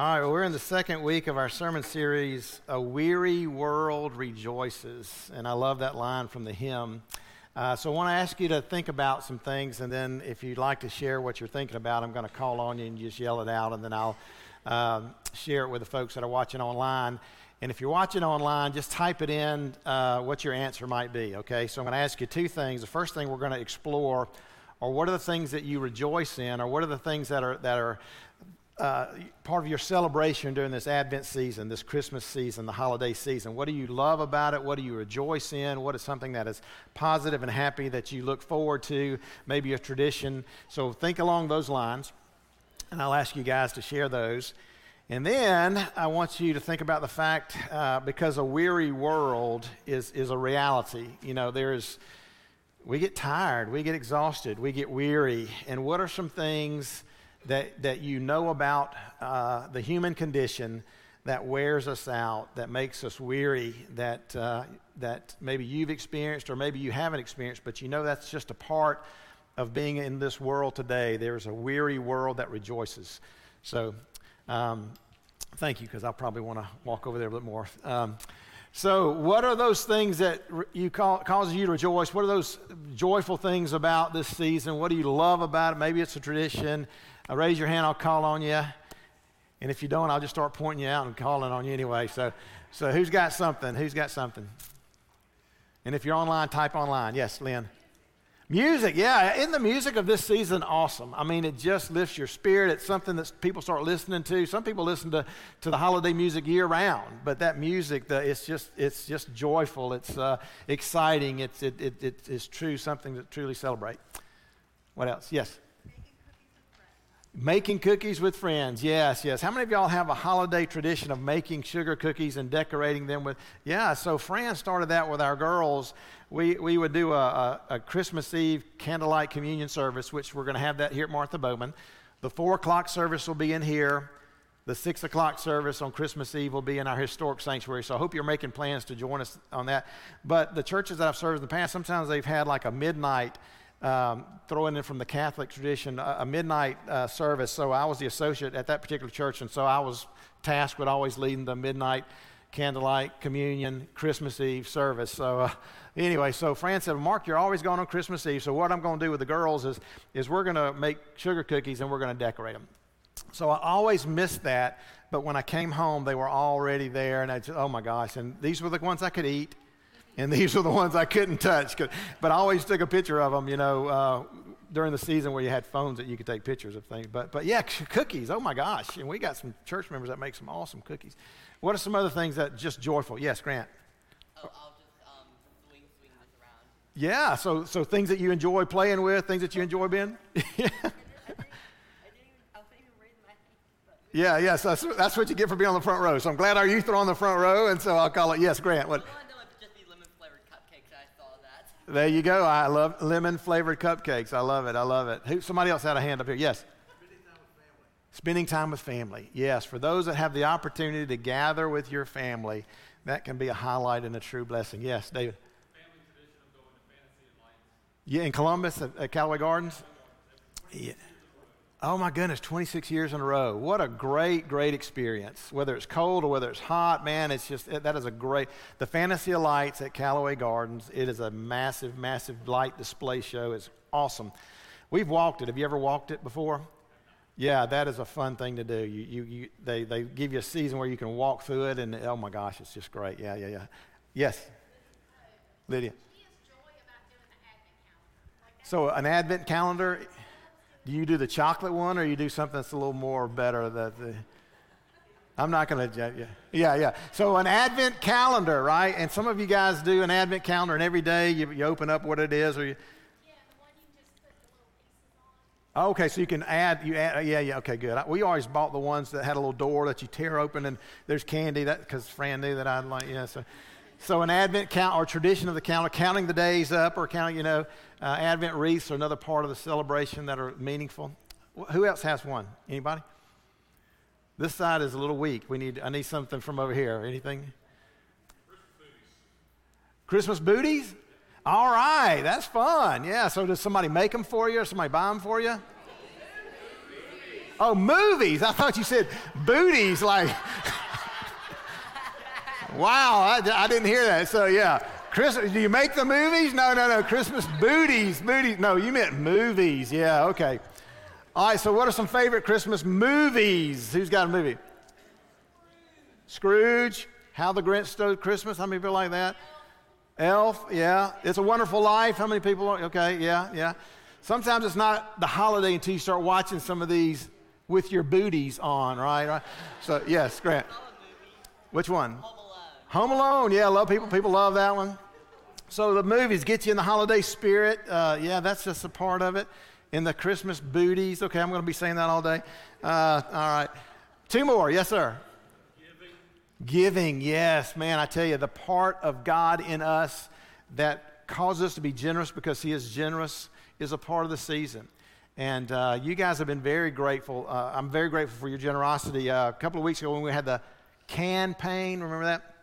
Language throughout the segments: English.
All right, well, we're in the second week of our sermon series, A Weary World Rejoices. And I love that line from the hymn. Uh, so I want to ask you to think about some things, and then if you'd like to share what you're thinking about, I'm going to call on you and just yell it out, and then I'll um, share it with the folks that are watching online. And if you're watching online, just type it in uh, what your answer might be, okay? So I'm going to ask you two things. The first thing we're going to explore are what are the things that you rejoice in, or what are the things that are, that are uh, part of your celebration during this Advent season, this Christmas season, the holiday season? What do you love about it? What do you rejoice in? What is something that is positive and happy that you look forward to? Maybe a tradition. So think along those lines, and I'll ask you guys to share those. And then I want you to think about the fact uh, because a weary world is, is a reality. You know, there's, we get tired, we get exhausted, we get weary. And what are some things that, that you know about uh, the human condition that wears us out, that makes us weary, that, uh, that maybe you've experienced or maybe you haven't experienced, but you know that's just a part of being in this world today. There's a weary world that rejoices. So, um, thank you, because I'll probably want to walk over there a bit more. Um, so, what are those things that you call, causes you to rejoice? What are those joyful things about this season? What do you love about it? Maybe it's a tradition. Uh, raise your hand, I'll call on you. And if you don't, I'll just start pointing you out and calling on you anyway. So, so who's got something? Who's got something? And if you're online, type online. Yes, Lynn. Music, yeah. In the music of this season, awesome. I mean, it just lifts your spirit. It's something that people start listening to. Some people listen to, to the holiday music year round, but that music, the, it's just it's just joyful. It's uh, exciting. It's it, it, it, it's true. Something to truly celebrate. What else? Yes. Making cookies with friends. Yes, yes. How many of y'all have a holiday tradition of making sugar cookies and decorating them with? Yeah, so Fran started that with our girls. We, we would do a, a, a Christmas Eve candlelight communion service, which we're going to have that here at Martha Bowman. The four o'clock service will be in here. The six o'clock service on Christmas Eve will be in our historic sanctuary. So I hope you're making plans to join us on that. But the churches that I've served in the past, sometimes they've had like a midnight um, throwing in from the Catholic tradition, a, a midnight uh, service. So I was the associate at that particular church, and so I was tasked with always leading the midnight candlelight communion Christmas Eve service. So uh, anyway, so Fran said, Mark, you're always going on Christmas Eve. So what I'm going to do with the girls is, is we're going to make sugar cookies and we're going to decorate them. So I always missed that, but when I came home, they were already there, and I just, oh my gosh! And these were the ones I could eat and these were the ones I couldn't touch. But I always took a picture of them, you know, uh, during the season where you had phones that you could take pictures of things. But, but yeah, cookies, oh my gosh. And we got some church members that make some awesome cookies. What are some other things that just joyful? Yes, Grant. Oh, I'll just um, swing, swing. Yeah, so, so things that you enjoy playing with, things that you enjoy being. yeah. Yeah, yes, that's, that's what you get for being on the front row. So I'm glad our youth are on the front row, and so I'll call it, yes, Grant. What? There you go. I love lemon flavored cupcakes. I love it. I love it. Who, somebody else had a hand up here. Yes. Spending time with family. Yes. For those that have the opportunity to gather with your family, that can be a highlight and a true blessing. Yes, David. Yeah, in Columbus at, at Callaway Gardens. Yeah. Oh my goodness, 26 years in a row. What a great, great experience. Whether it's cold or whether it's hot, man, it's just, eh, that is a great. The Fantasy of Lights at Callaway Gardens, it is a massive, massive light display show. It's awesome. We've walked it. Have you ever walked it before? Yeah, that is a fun thing to do. You, you, you, they, they give you a season where you can walk through it, and oh my gosh, it's just great. Yeah, yeah, yeah. Yes, Lydia. So, an advent calendar do you do the chocolate one or you do something that's a little more better that the I'm not going to yeah. yeah yeah so an advent calendar right and some of you guys do an advent calendar and every day you, you open up what it is or you Okay, so you can add, you add, uh, yeah, yeah, okay, good. We always bought the ones that had a little door that you tear open and there's candy, that because Fran knew that I'd like, yeah, so so an Advent count or tradition of the calendar, counting the days up or counting, you know, uh, Advent wreaths are another part of the celebration that are meaningful. Who else has one? Anybody? This side is a little weak. We need. I need something from over here. Anything? Christmas booties. All right, that's fun. Yeah. So does somebody make them for you, or somebody buy them for you? Oh, movies. I thought you said booties. Like, wow, I, I didn't hear that. So, yeah. Christmas, do you make the movies? No, no, no. Christmas booties, booties. No, you meant movies. Yeah, okay. All right, so what are some favorite Christmas movies? Who's got a movie? Scrooge, How the Grinch Stole Christmas. How many people like that? Elf, yeah. It's a Wonderful Life. How many people? Are, okay, yeah, yeah. Sometimes it's not the holiday until you start watching some of these with your booties on, right? right? So, yes, Grant. Which one? Home Alone. Yeah, love people. People love that one. So the movies get you in the holiday spirit. Uh, yeah, that's just a part of it. In the Christmas booties. Okay, I'm going to be saying that all day. Uh, all right, two more. Yes, sir. Giving. Giving, yes, man. I tell you, the part of God in us that causes us to be generous because He is generous is a part of the season. And uh, you guys have been very grateful. Uh, I'm very grateful for your generosity. Uh, a couple of weeks ago, when we had the campaign, remember that?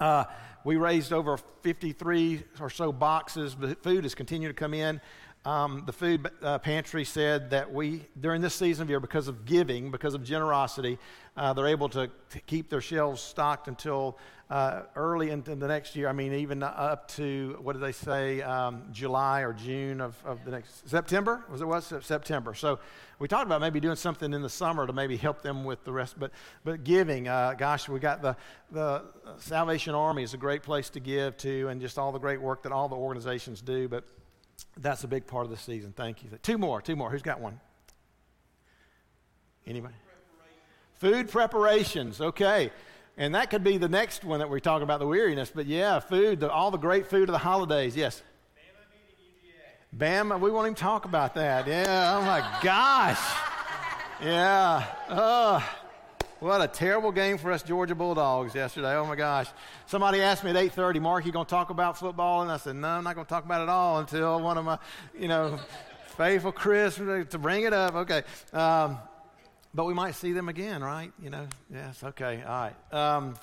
Uh, we raised over 53 or so boxes. The food has continued to come in. Um, the food uh, pantry said that we, during this season of year, because of giving, because of generosity, uh, they're able to, to, keep their shelves stocked until uh, early into the next year. I mean, even up to, what did they say, um, July or June of, of the next, September? Was it was September? So we talked about maybe doing something in the summer to maybe help them with the rest. But, but giving, uh, gosh, we got the, the Salvation Army is a great place to give to, and just all the great work that all the organizations do. But that's a big part of the season. Thank you. Two more, two more. Who's got one? Anybody? Food preparations. Okay. And that could be the next one that we're talking about the weariness. But yeah, food, the, all the great food of the holidays. Yes. Bama, we won't even talk about that. Yeah. Oh my gosh. Yeah. Oh. What a terrible game for us Georgia Bulldogs yesterday. Oh my gosh. Somebody asked me at 8:30, "Mark, you going to talk about football?" And I said, "No, I'm not going to talk about it all until one of my, you know, faithful Chris to bring it up." Okay. Um, but we might see them again, right? You know. Yes. Okay. All right. Um,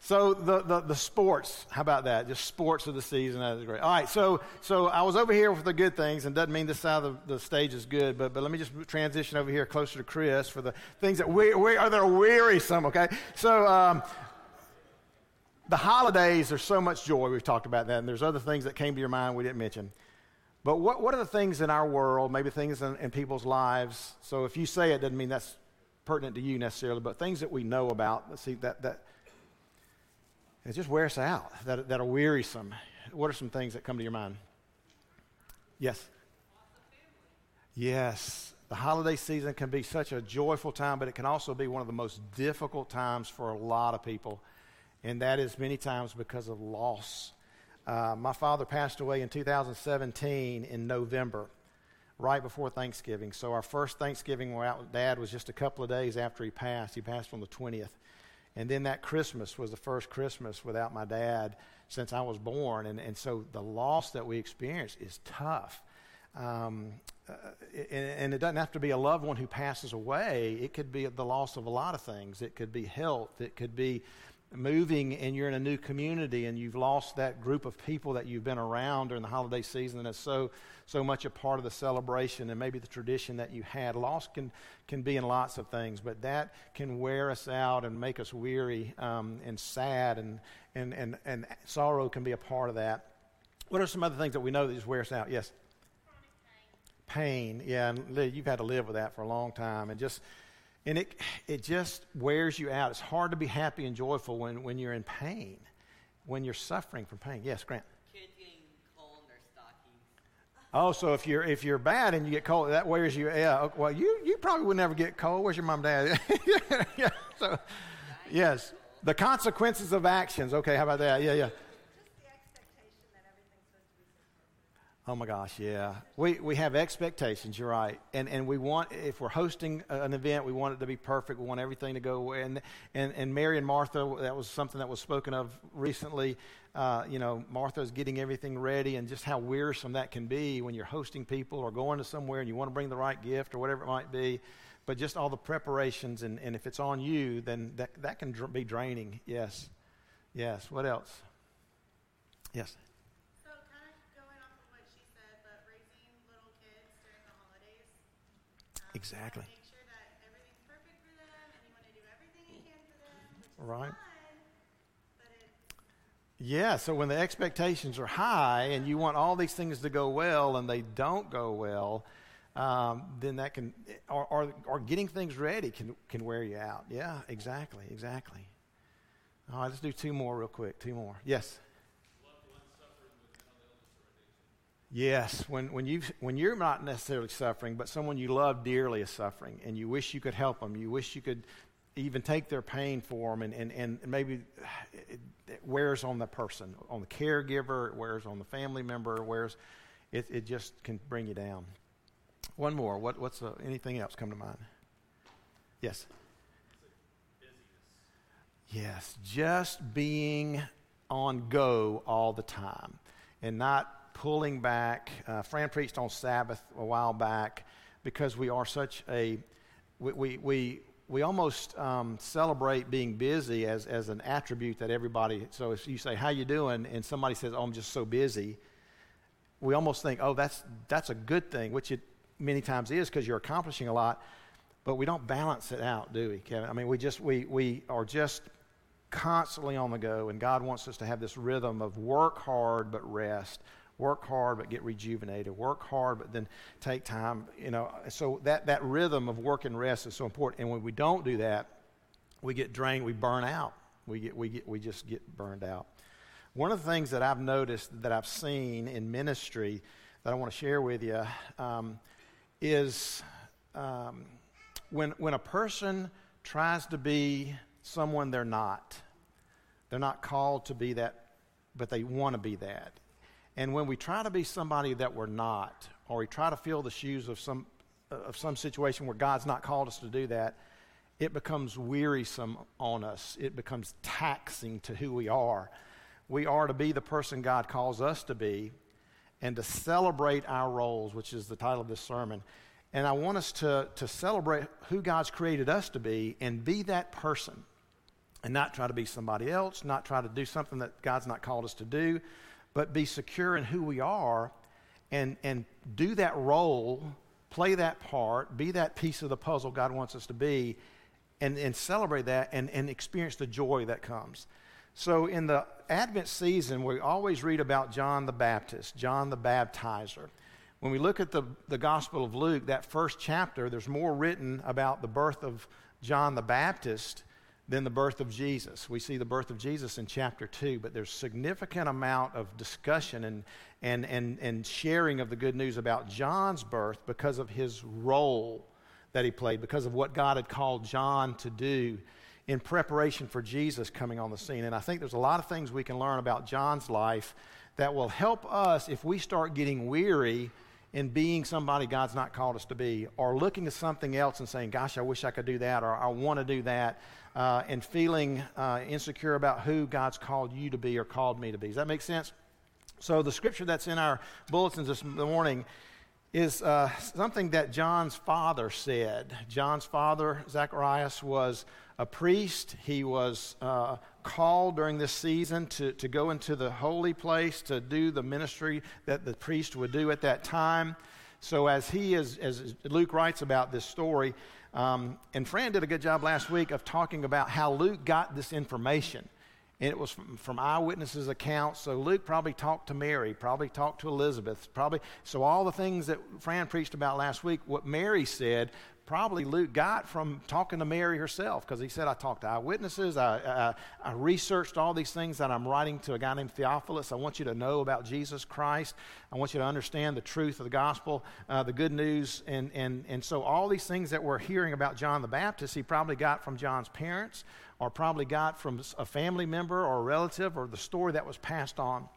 so the, the, the, sports, how about that? Just sports of the season, that is great. All right, so so I was over here with the good things, and doesn't mean this side of the, stage is good, but, but let me just transition over here closer to Chris for the things that we, we are that are wearisome, okay? So um, the holidays, there's so much joy. We've talked about that, and there's other things that came to your mind we didn't mention. But what, what are the things in our world, maybe things in, in people's lives? So if you say it, doesn't mean that's pertinent to you necessarily, but things that we know about, see, that, that it just wears out, that, that are wearisome. What are some things that come to your mind? Yes. Yes. The holiday season can be such a joyful time, but it can also be one of the most difficult times for a lot of people. And that is many times because of loss. Uh, my father passed away in 2017 in November, right before Thanksgiving. So our first Thanksgiving without dad was just a couple of days after he passed. He passed on the 20th. And then that Christmas was the first Christmas without my dad since I was born. And, and so the loss that we experience is tough. Um, uh, and, and, it doesn't have to be a loved one who passes away. It could be the loss of a lot of things. It could be health. It could be moving and you're in a new community and you've lost that group of people that you've been around during the holiday season and it's so so much a part of the celebration and maybe the tradition that you had. Loss can can be in lots of things but that can wear us out and make us weary um, and sad and, and and and sorrow can be a part of that. What are some other things that we know that just wear us out? Yes. Pain. pain. Yeah and you've had to live with that for a long time and just and it, it just wears you out. It's hard to be happy and joyful when, when you're in pain, when you're suffering from pain. Yes, Grant. Kids getting cold in their stockings. Oh, so if you're if you're bad and you get cold, that wears you. Yeah. Well, you you probably would never get cold. Where's your mom, dad? yeah. So, yes, the consequences of actions. Okay, how about that? Yeah, yeah. Oh my gosh, yeah. We, we have expectations, you're right. And, and we want, if we're hosting an event, we want it to be perfect. We want everything to go away. And, and, and Mary and Martha, that was something that was spoken of recently. Uh, you know, Martha's getting everything ready and just how wearisome that can be when you're hosting people or going to somewhere and you want to bring the right gift or whatever it might be. But just all the preparations, and, and if it's on you, then that, that can dr- be draining. Yes. Yes. What else? Yes. Exactly. Sure right. Yeah, so when the expectations are high and you want all these things to go well and they don't go well, um, then that can, or, or, or getting things ready can, can wear you out. Yeah, exactly, exactly. All right, let's do two more real quick. Two more. Yes? Yes, when, when, you when you're not necessarily suffering, but someone you love dearly is suffering, and you wish you could help them, you wish you could even take their pain for them, and, and, and maybe it, wears on the person, on the caregiver, it wears on the family member, it wears, it, it just can bring you down. One more. What, what's uh, anything else come to mind? Yes. Yes, just being on go all the time and not pulling back. Uh, Fran preached on Sabbath a while back because we are such a, we, we, we, we almost um, celebrate being busy as, as an attribute that everybody, so if you say, how you doing? And somebody says, oh, I'm just so busy. We almost think, oh, that's, that's a good thing, which it many times is because you're accomplishing a lot. But we don't balance it out, do we, Kevin? I mean, we just, we, we are just constantly on the go, and God wants us to have this rhythm of work hard but rest, work hard but get rejuvenated, work hard but then take time. You know, so that, that rhythm of work and rest is so important. And when we don't do that, we get drained, we burn out. We, get, we, get, we just get burned out. One of the things that I've noticed that I've seen in ministry that I want to share with you um, is um, when, when a person tries to be someone they're not. They're not called to be that, but they want to be that. And when we try to be somebody that we're not, or we try to fill the shoes of some, of some situation where God's not called us to do that, it becomes wearisome on us. It becomes taxing to who we are. We are to be the person God calls us to be and to celebrate our roles, which is the title of this sermon. And I want us to, to celebrate who God's created us to be and be that person and not try to be somebody else, not try to do something that God's not called us to do, but be secure in who we are and, and do that role, play that part, be that piece of the puzzle God wants us to be, and, and celebrate that and, and experience the joy that comes. So, in the Advent season, we always read about John the Baptist, John the Baptizer. When we look at the, the Gospel of Luke, that first chapter, there's more written about the birth of John the Baptist than the birth of Jesus. We see the birth of Jesus in chapter 2, but there's significant amount of discussion and, and, and, and sharing of the good news about John's birth because of his role that he played, because of what God had called John to do in preparation for Jesus coming on the scene. And I think there's a lot of things we can learn about John's life that will help us if we start getting weary in being somebody God's not called us to be, or looking at something else and saying, Gosh, I wish I could do that, or I want to do that, uh, and feeling uh, insecure about who God's called you to be or called me to be. Does that make sense? So, the scripture that's in our bulletins this morning is uh, something that John's father said. John's father, Zacharias, was a priest. He was uh, called during this season to, to go into the holy place to do the ministry that the priest would do at that time. So, as he is, as Luke writes about this story, um, and Fran did a good job last week of talking about how Luke got this information. And it was from, from eyewitnesses' accounts. So Luke probably talked to Mary, probably talked to Elizabeth, probably. So all the things that Fran preached about last week, what Mary said, probably Luke got from talking to Mary herself because he said, I talked to eyewitnesses. I, I, I, researched all these things that I'm writing to a guy named Theophilus. I want you to know about Jesus Christ. I want you to understand the truth of the gospel, uh, the good news. And, and, and so, all these things that we're hearing about John the Baptist, he probably got from John's parents or probably got from a family member or a relative or the story that was passed on.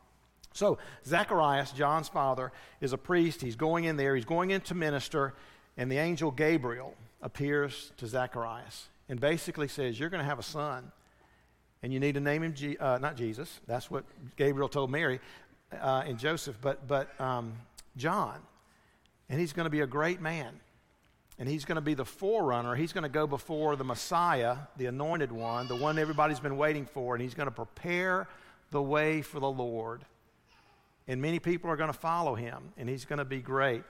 So, Zacharias, John's father, is a priest. He's going in there, he's going in to minister and the angel Gabriel appears to Zacharias and basically says, You're going to have a son, and you need to name him, Je- uh, not Jesus, that's what Gabriel told Mary uh, and Joseph, but, but um, John. And he's going to be a great man. And he's going to be the forerunner. He's going to go before the Messiah, the anointed one, the one everybody's been waiting for, and he's going to prepare the way for the Lord. And many people are going to follow him, and he's going to be great.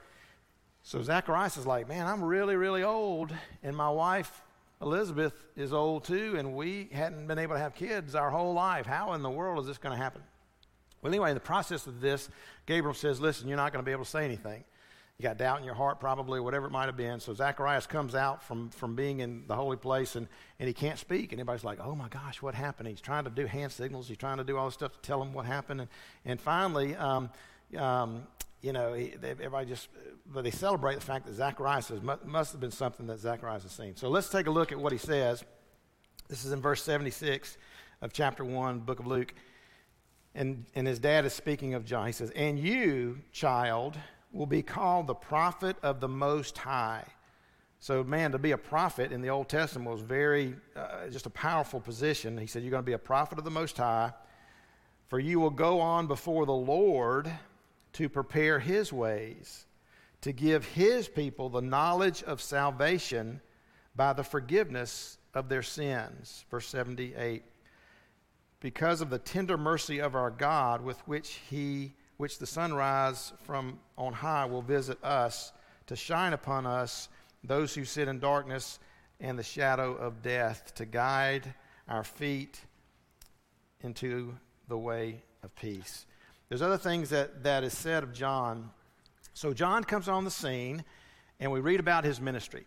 So Zacharias is like, Man, I'm really, really old, and my wife Elizabeth is old too, and we hadn't been able to have kids our whole life. How in the world is this going to happen? Well, anyway, in the process of this, Gabriel says, Listen, you're not going to be able to say anything. You got doubt in your heart, probably, whatever it might have been. So Zacharias comes out from, from being in the holy place and, and he can't speak. And everybody's like, oh my gosh, what happened? He's trying to do hand signals. He's trying to do all this stuff to tell him what happened. And, and finally, um, um, you know, he, they, everybody just, but they celebrate the fact that Zacharias says, must, must have been something that Zacharias has seen. So let's take a look at what he says. This is in verse 76 of chapter 1, book of Luke. And, and his dad is speaking of John. He says, And you, child, will be called the prophet of the Most High. So, man, to be a prophet in the Old Testament was very, uh, just a powerful position. He said, You're going to be a prophet of the Most High, for you will go on before the Lord to prepare his ways, to give his people the knowledge of salvation by the forgiveness of their sins. Verse 78 Because of the tender mercy of our God with which he which the sunrise from on high will visit us to shine upon us, those who sit in darkness and the shadow of death, to guide our feet into the way of peace. There's other things that, that is said of John. So John comes on the scene, and we read about his ministry.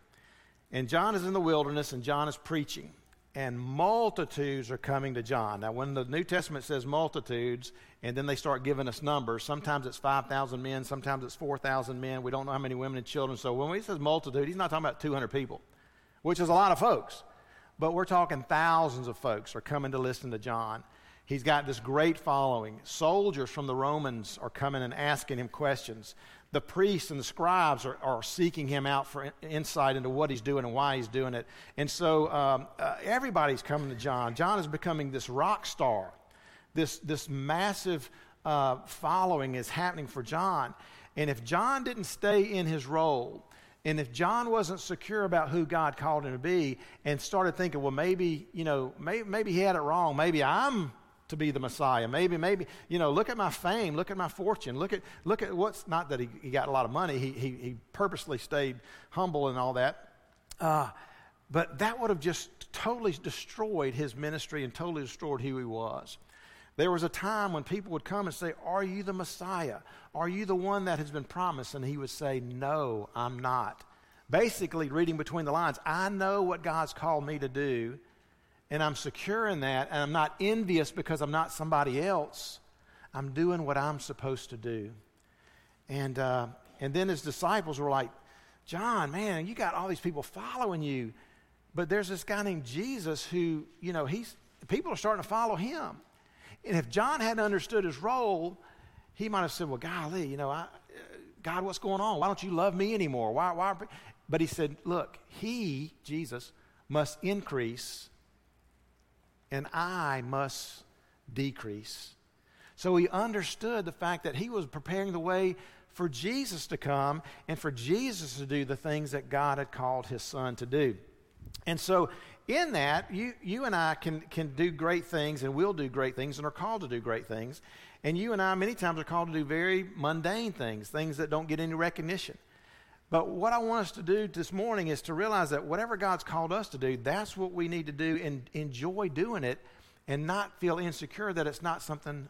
And John is in the wilderness, and John is preaching and multitudes are coming to John. Now, when the New Testament says multitudes, and then they start giving us numbers, sometimes it's 5,000 men, sometimes it's 4,000 men. We don't know how many women and children. So when he says multitude, he's not talking about 200 people, which is a lot of folks. But we're talking thousands of folks are coming to listen to John. He's got this great following. Soldiers from the Romans are coming and asking him questions the priests and the scribes are, are seeking him out for insight into what he's doing and why he's doing it. And so um, uh, everybody's coming to John. John is becoming this rock star. This, this massive uh, following is happening for John. And if John didn't stay in his role, and if John wasn't secure about who God called him to be and started thinking, well, maybe, you know, maybe, maybe he had it wrong. Maybe I'm to be the Messiah. Maybe, maybe, you know, look at my fame, look at my fortune, look at, look at what's, not that he, he got a lot of money, he, he, he purposely stayed humble and all that. Uh, but that would have just totally destroyed his ministry and totally destroyed who he was. There was a time when people would come and say, Are you the Messiah? Are you the one that has been promised? And he would say, No, I'm not. Basically, reading between the lines, I know what God's called me to do, and I'm secure in that, and I'm not envious because I'm not somebody else. I'm doing what I'm supposed to do. And, uh, and then his disciples were like, John, man, you got all these people following you. But there's this guy named Jesus who, you know, he's, people are starting to follow him. And if John hadn't understood his role, he might have said, Well, golly, you know, I, God, what's going on? Why don't you love me anymore? Why, why? But he said, Look, he, Jesus, must increase and I must decrease. So he understood the fact that he was preparing the way for Jesus to come and for Jesus to do the things that God had called his son to do. And so, in that, you, you and I can, can do great things and will do great things and are called to do great things. And you and I, many times, are called to do very mundane things, things that don't get any recognition. But what I want us to do this morning is to realize that whatever God's called us to do, that's what we need to do and enjoy doing it and not feel insecure that it's not something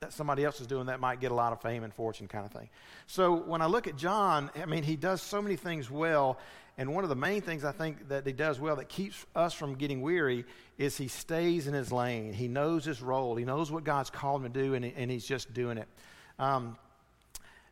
that somebody else is doing that might get a lot of fame and fortune kind of thing. So when I look at John, I mean, he does so many things well. And one of the main things I think that he does well that keeps us from getting weary is he stays in his lane. He knows his role. He knows what God's called him to do, and, and he's just doing it. Um,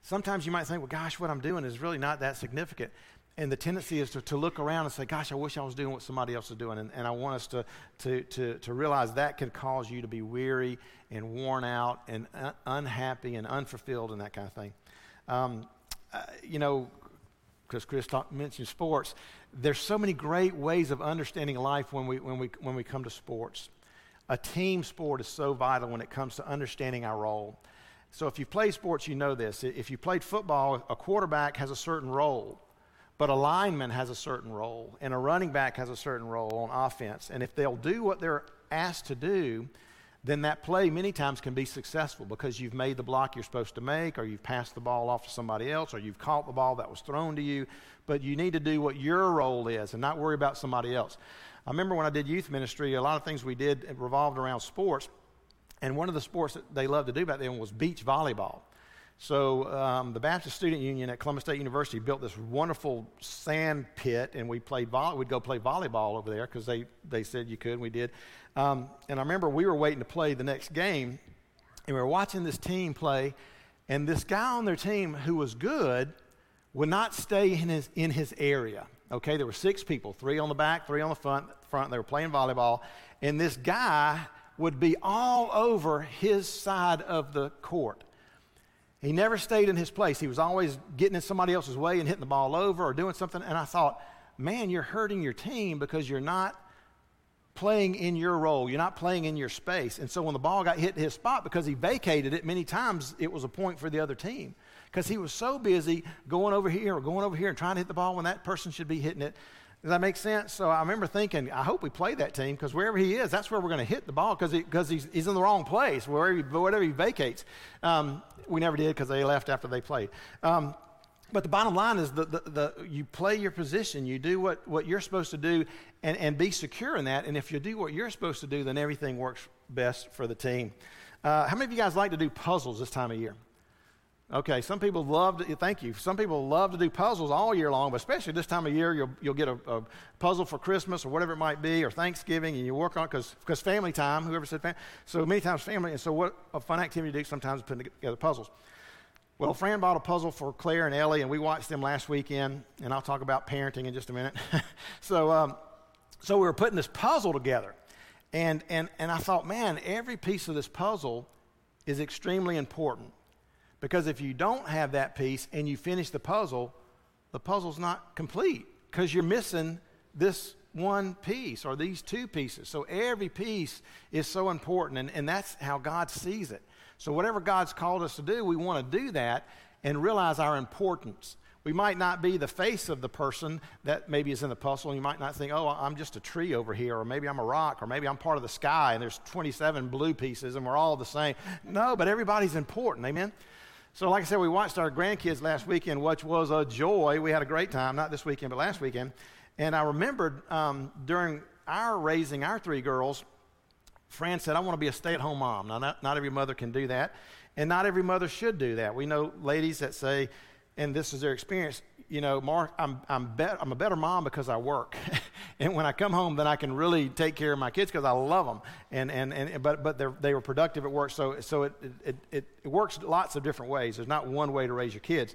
sometimes you might think, well, gosh, what I'm doing is really not that significant. And the tendency is to, to look around and say, gosh, I wish I was doing what somebody else is doing. And, and I want us to, to, to, to realize that can cause you to be weary and worn out and un- unhappy and unfulfilled and that kind of thing. Um, uh, you know, because Chris talk, mentioned sports, there's so many great ways of understanding life when we, when, we, when we come to sports. A team sport is so vital when it comes to understanding our role. So if you play sports, you know this. If you played football, a quarterback has a certain role, but a lineman has a certain role, and a running back has a certain role on offense. And if they'll do what they're asked to do, then that play many times can be successful because you've made the block you're supposed to make, or you've passed the ball off to somebody else, or you've caught the ball that was thrown to you. But you need to do what your role is and not worry about somebody else. I remember when I did youth ministry, a lot of things we did revolved around sports. And one of the sports that they loved to do back then was beach volleyball. So um, the Baptist Student Union at Columbus State University built this wonderful sand pit, and we played vo- we'd go play volleyball over there because they, they said you could, and we did. Um, and I remember we were waiting to play the next game, and we were watching this team play, and this guy on their team who was good would not stay in his, in his area. Okay, there were six people, three on the back, three on the front. Front, they were playing volleyball, and this guy would be all over his side of the court. He never stayed in his place. He was always getting in somebody else's way and hitting the ball over or doing something. And I thought, man, you're hurting your team because you're not playing in your role. You're not playing in your space. And so when the ball got hit his spot, because he vacated it many times, it was a point for the other team. Because he was so busy going over here or going over here and trying to hit the ball when that person should be hitting it does that make sense? So I remember thinking, I hope we play that team because wherever he is, that's where we're going to hit the ball because he, he's, he's in the wrong place, wherever he, whatever he vacates. Um, we never did because they left after they played. Um, but the bottom line is that the, the, you play your position, you do what, what you're supposed to do, and, and be secure in that. And if you do what you're supposed to do, then everything works best for the team. Uh, how many of you guys like to do puzzles this time of year? Okay, some people love to, thank you. Some people love to do puzzles all year long, but especially this time of year, you'll, you'll get a, a puzzle for Christmas or whatever it might be, or Thanksgiving, and you work on it because family time, whoever said family. So many times family, and so what a fun activity to do sometimes is putting together puzzles. Well, Fran bought a puzzle for Claire and Ellie, and we watched them last weekend, and I'll talk about parenting in just a minute. so, um, so we were putting this puzzle together, and, and, and I thought, man, every piece of this puzzle is extremely important because if you don't have that piece and you finish the puzzle, the puzzle's not complete because you're missing this one piece or these two pieces. So every piece is so important, and, and that's how God sees it. So, whatever God's called us to do, we want to do that and realize our importance. We might not be the face of the person that maybe is in the puzzle, and you might not think, oh, I'm just a tree over here, or maybe I'm a rock, or maybe I'm part of the sky, and there's 27 blue pieces, and we're all the same. No, but everybody's important. Amen? So, like I said, we watched our grandkids last weekend, which was a joy. We had a great time, not this weekend, but last weekend. And I remembered um, during our raising our three girls, Fran said, I want to be a stay at home mom. Now, not, not every mother can do that, and not every mother should do that. We know ladies that say, and this is their experience, you know, Mark, I'm, I'm, be- I'm a better mom because I work. and when I come home, then I can really take care of my kids because I love them. And, and, and, but but they were productive at work. So, so it, it, it, it works lots of different ways. There's not one way to raise your kids.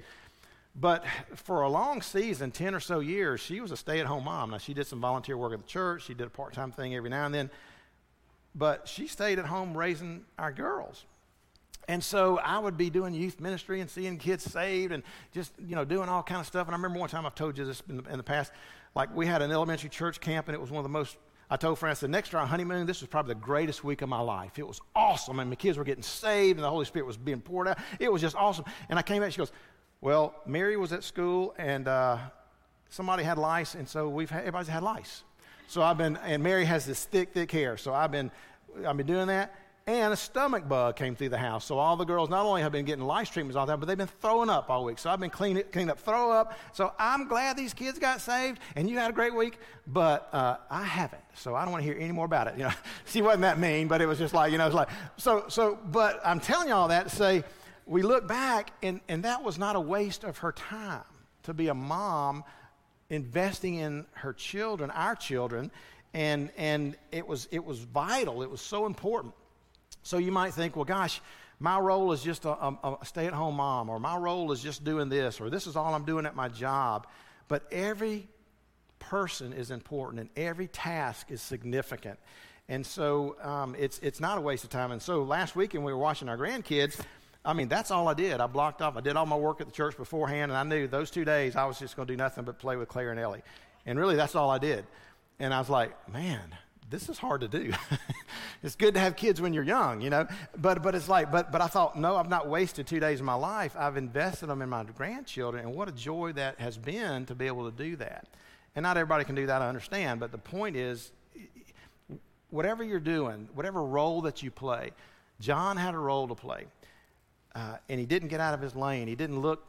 But for a long season, 10 or so years, she was a stay at home mom. Now, she did some volunteer work at the church, she did a part time thing every now and then. But she stayed at home raising our girls. And so I would be doing youth ministry and seeing kids saved and just, you know, doing all kind of stuff. And I remember one time I've told you this in the, in the past, like we had an elementary church camp and it was one of the most, I told the next to our honeymoon, this was probably the greatest week of my life. It was awesome. And my kids were getting saved and the Holy Spirit was being poured out. It was just awesome. And I came back, she goes, well, Mary was at school and uh, somebody had lice. And so we've had, everybody's had lice. So I've been, and Mary has this thick, thick hair. So I've been, I've been doing that and a stomach bug came through the house. So all the girls not only have been getting lice treatments all time, but they've been throwing up all week. So I've been cleaning, cleaning up throw up. So I'm glad these kids got saved, and you had a great week, but uh, I haven't. So I don't want to hear any more about it. You know, she wasn't that mean, but it was just like you know, it's like so. So, but I'm telling you all that to say, we look back, and and that was not a waste of her time to be a mom investing in her children, our children, and and it was it was vital. It was so important. So you might think, well, gosh, my role is just a, a, a stay at home mom, or my role is just doing this, or this is all I'm doing at my job. But every person is important, and every task is significant. And so um, it's, it's not a waste of time. And so last weekend we were watching our grandkids. I mean, that's all I did. I blocked off. I did all my work at the church beforehand, and I knew those two days I was just going to do nothing but play with Claire and Ellie. And really, that's all I did. And I was like, man, this is hard to do. it's good to have kids when you're young, you know. But but it's like, but but I thought, no, I've not wasted two days of my life. I've invested them in my grandchildren, and what a joy that has been to be able to do that. And not everybody can do that, I understand. But the point is, whatever you're doing, whatever role that you play, John had a role to play. Uh, and he didn't get out of his lane. He didn't look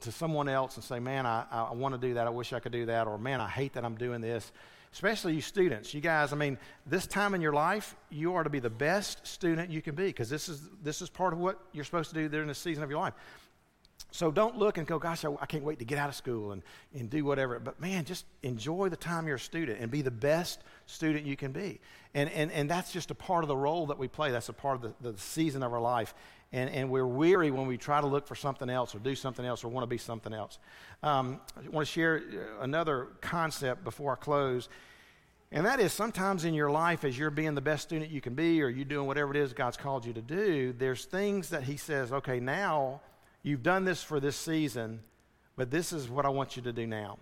to someone else and say, Man, I, I want to do that. I wish I could do that. Or, Man, I hate that I'm doing this. Especially you students. You guys, I mean, this time in your life, you are to be the best student you can be because this is, this is part of what you're supposed to do during this season of your life. So don't look and go, gosh, I, I, can't wait to get out of school and, and do whatever. But man, just enjoy the time you're a student and be the best student you can be. And, and, and that's just a part of the role that we play. That's a part of the, the season of our life. And, and we're weary when we try to look for something else or do something else or want to be something else. Um, I want to share uh, another concept before I close. And that is sometimes in your life, as you're being the best student you can be, or you're doing whatever it is God's called you to do, there's things that He says, okay, now You've done this for this season, but this is what I want you to do now.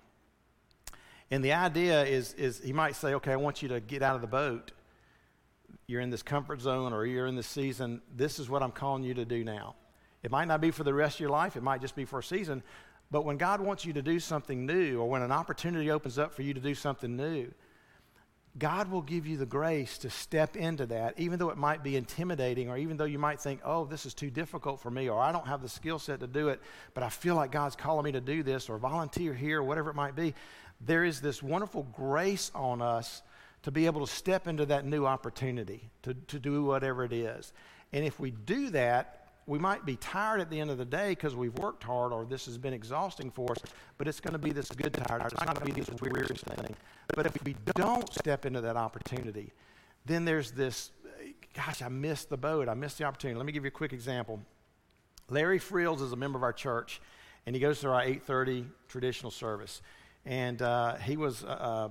And the idea is, is he might say, okay, I want you to get out of the boat. You're in this comfort zone or you're in this season. This is what I'm calling you to do now. It might not be for the rest of your life, it might just be for a season. But when God wants you to do something new, or when an opportunity opens up for you to do something new, God will give you the grace to step into that, even though it might be intimidating, or even though you might think, oh, this is too difficult for me, or I don't have the skill set to do it, but I feel like God's calling me to do this, or volunteer here, whatever it might be. There is this wonderful grace on us to be able to step into that new opportunity, to, to do whatever it is. And if we do that, we might be tired at the end of the day because we've worked hard or this has been exhausting for us, but it's going to be this good tired. It's not going to be this weird thing. But if we don't step into that opportunity, then there's this, gosh, I missed the boat. I missed the opportunity. Let me give you a quick example. Larry Frills is a member of our church, and he goes to our 8:30 traditional service. And uh, he was, uh, uh,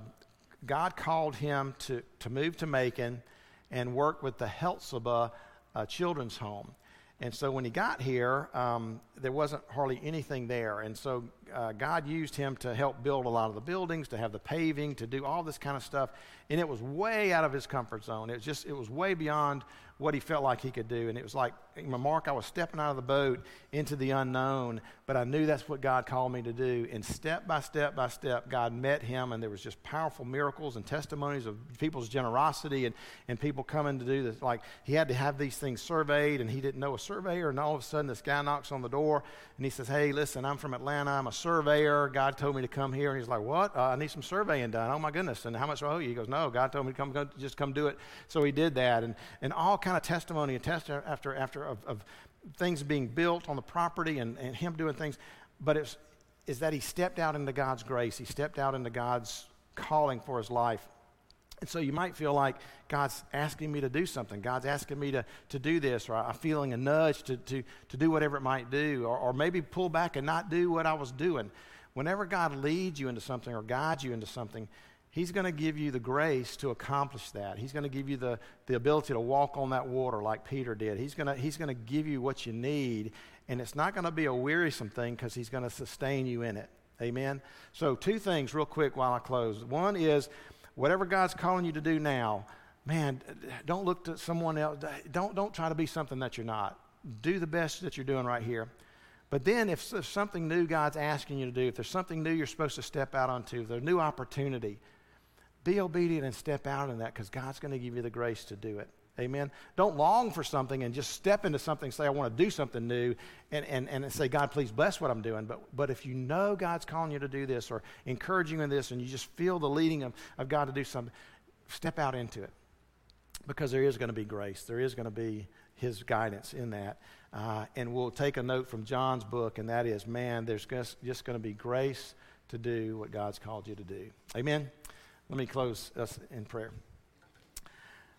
God called him to, to move to Macon and work with the Hephzibah uh, Children's Home. And so when he got here, um, there wasn't hardly anything there. And so uh, God used him to help build a lot of the buildings, to have the paving, to do all this kind of stuff. And it was way out of his comfort zone. It was just, it was way beyond what he felt like he could do. And it was like, Mark, I was stepping out of the boat into the unknown, but I knew that's what God called me to do. And step by step by step, God met him, and there was just powerful miracles and testimonies of people's generosity and, and people coming to do this. Like, he had to have these things surveyed, and he didn't know a surveyor. And all of a sudden, this guy knocks on the door, and he says, Hey, listen, I'm from Atlanta. I'm a surveyor. God told me to come here. And he's like, What? Uh, I need some surveying done. Oh, my goodness. And how much do I owe you? He goes, No, God told me to come, come just come do it. So he did that. And, and all kind of testimony and test after, after of, of things being built on the property and, and him doing things. But it's is that he stepped out into God's grace. He stepped out into God's calling for his life. And so you might feel like God's asking me to do something. God's asking me to, to do this, or I'm feeling a nudge to, to, to do whatever it might do, or, or maybe pull back and not do what I was doing. Whenever God leads you into something or guides you into something, He's going to give you the grace to accomplish that. He's going to give you the, the ability to walk on that water like Peter did. He's going to, he's going to give you what you need, and it's not going to be a wearisome thing because He's going to sustain you in it. Amen? So, two things real quick while I close. One is whatever God's calling you to do now, man, don't look to someone else. Don't, don't try to be something that you're not. Do the best that you're doing right here. But then, if something new God's asking you to do, if there's something new you're supposed to step out onto, if there's a new opportunity, be obedient and step out in that because God's going to give you the grace to do it. Amen. Don't long for something and just step into something, say, I want to do something new, and, and, and say, God, please bless what I'm doing. But, but if you know God's calling you to do this or encouraging you in this, and you just feel the leading of, of God to do something, step out into it because there is going to be grace. There is going to be His guidance in that. Uh, and we'll take a note from John's book, and that is, man, there's just going to be grace to do what God's called you to do. Amen. Let me close us in prayer.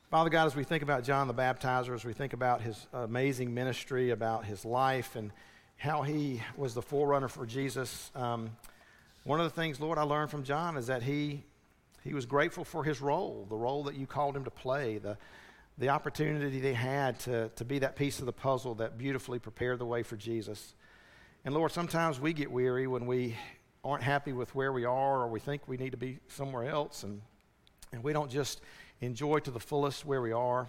Father God, as we think about John the Baptizer, as we think about his amazing ministry, about his life, and how he was the forerunner for Jesus, um, one of the things, Lord, I learned from John is that he, he was grateful for his role, the role that you called him to play, the, the opportunity they had to, to be that piece of the puzzle that beautifully prepared the way for Jesus. And Lord, sometimes we get weary when we aren't happy with where we are or we think we need to be somewhere else and, and we don't just enjoy to the fullest where we are.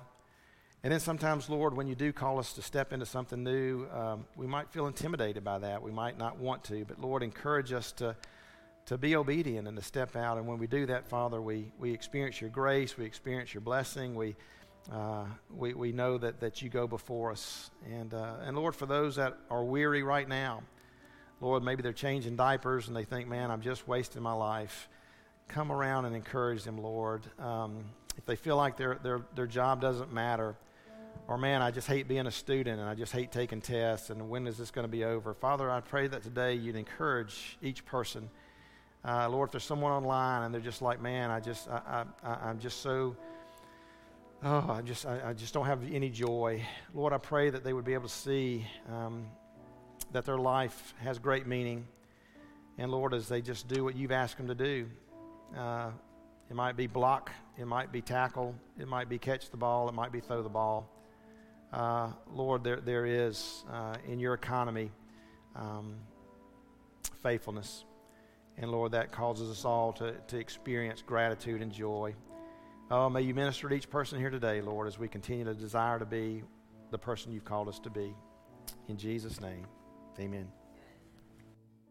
And then sometimes, Lord, when you do call us to step into something new, um, we might feel intimidated by that. We might not want to. But Lord, encourage us to, to be obedient and to step out. And when we do that, Father, we, we experience your grace, we experience your blessing, we, uh, we, we know that, that you go before us. And, uh, and Lord, for those that are weary right now, Lord, maybe they're changing diapers and they think, man, I'm just wasting my life. Come around and encourage them, Lord. Um, if they feel like their, their, their job doesn't matter, or man, I just hate being a student and I just hate taking tests, and when is this going to be over? Father, I pray that today you'd encourage each person. Uh, Lord, if there's someone online and they're just like, man, I just, I, I, I'm just so, oh, I just, I, I, just don't have any joy. Lord, I pray that they would be able to see um, that their life has great meaning. And Lord, as they just do what you've asked them to do, uh, it might be block, it might be tackle, it might be catch the ball, it might be throw the ball. Uh, Lord, there, there is uh, in your economy um, faithfulness. And Lord, that causes us all to, to experience gratitude and joy. Oh, may you minister to each person here today, Lord, as we continue to desire to be the person you've called us to be. In Jesus' name, amen.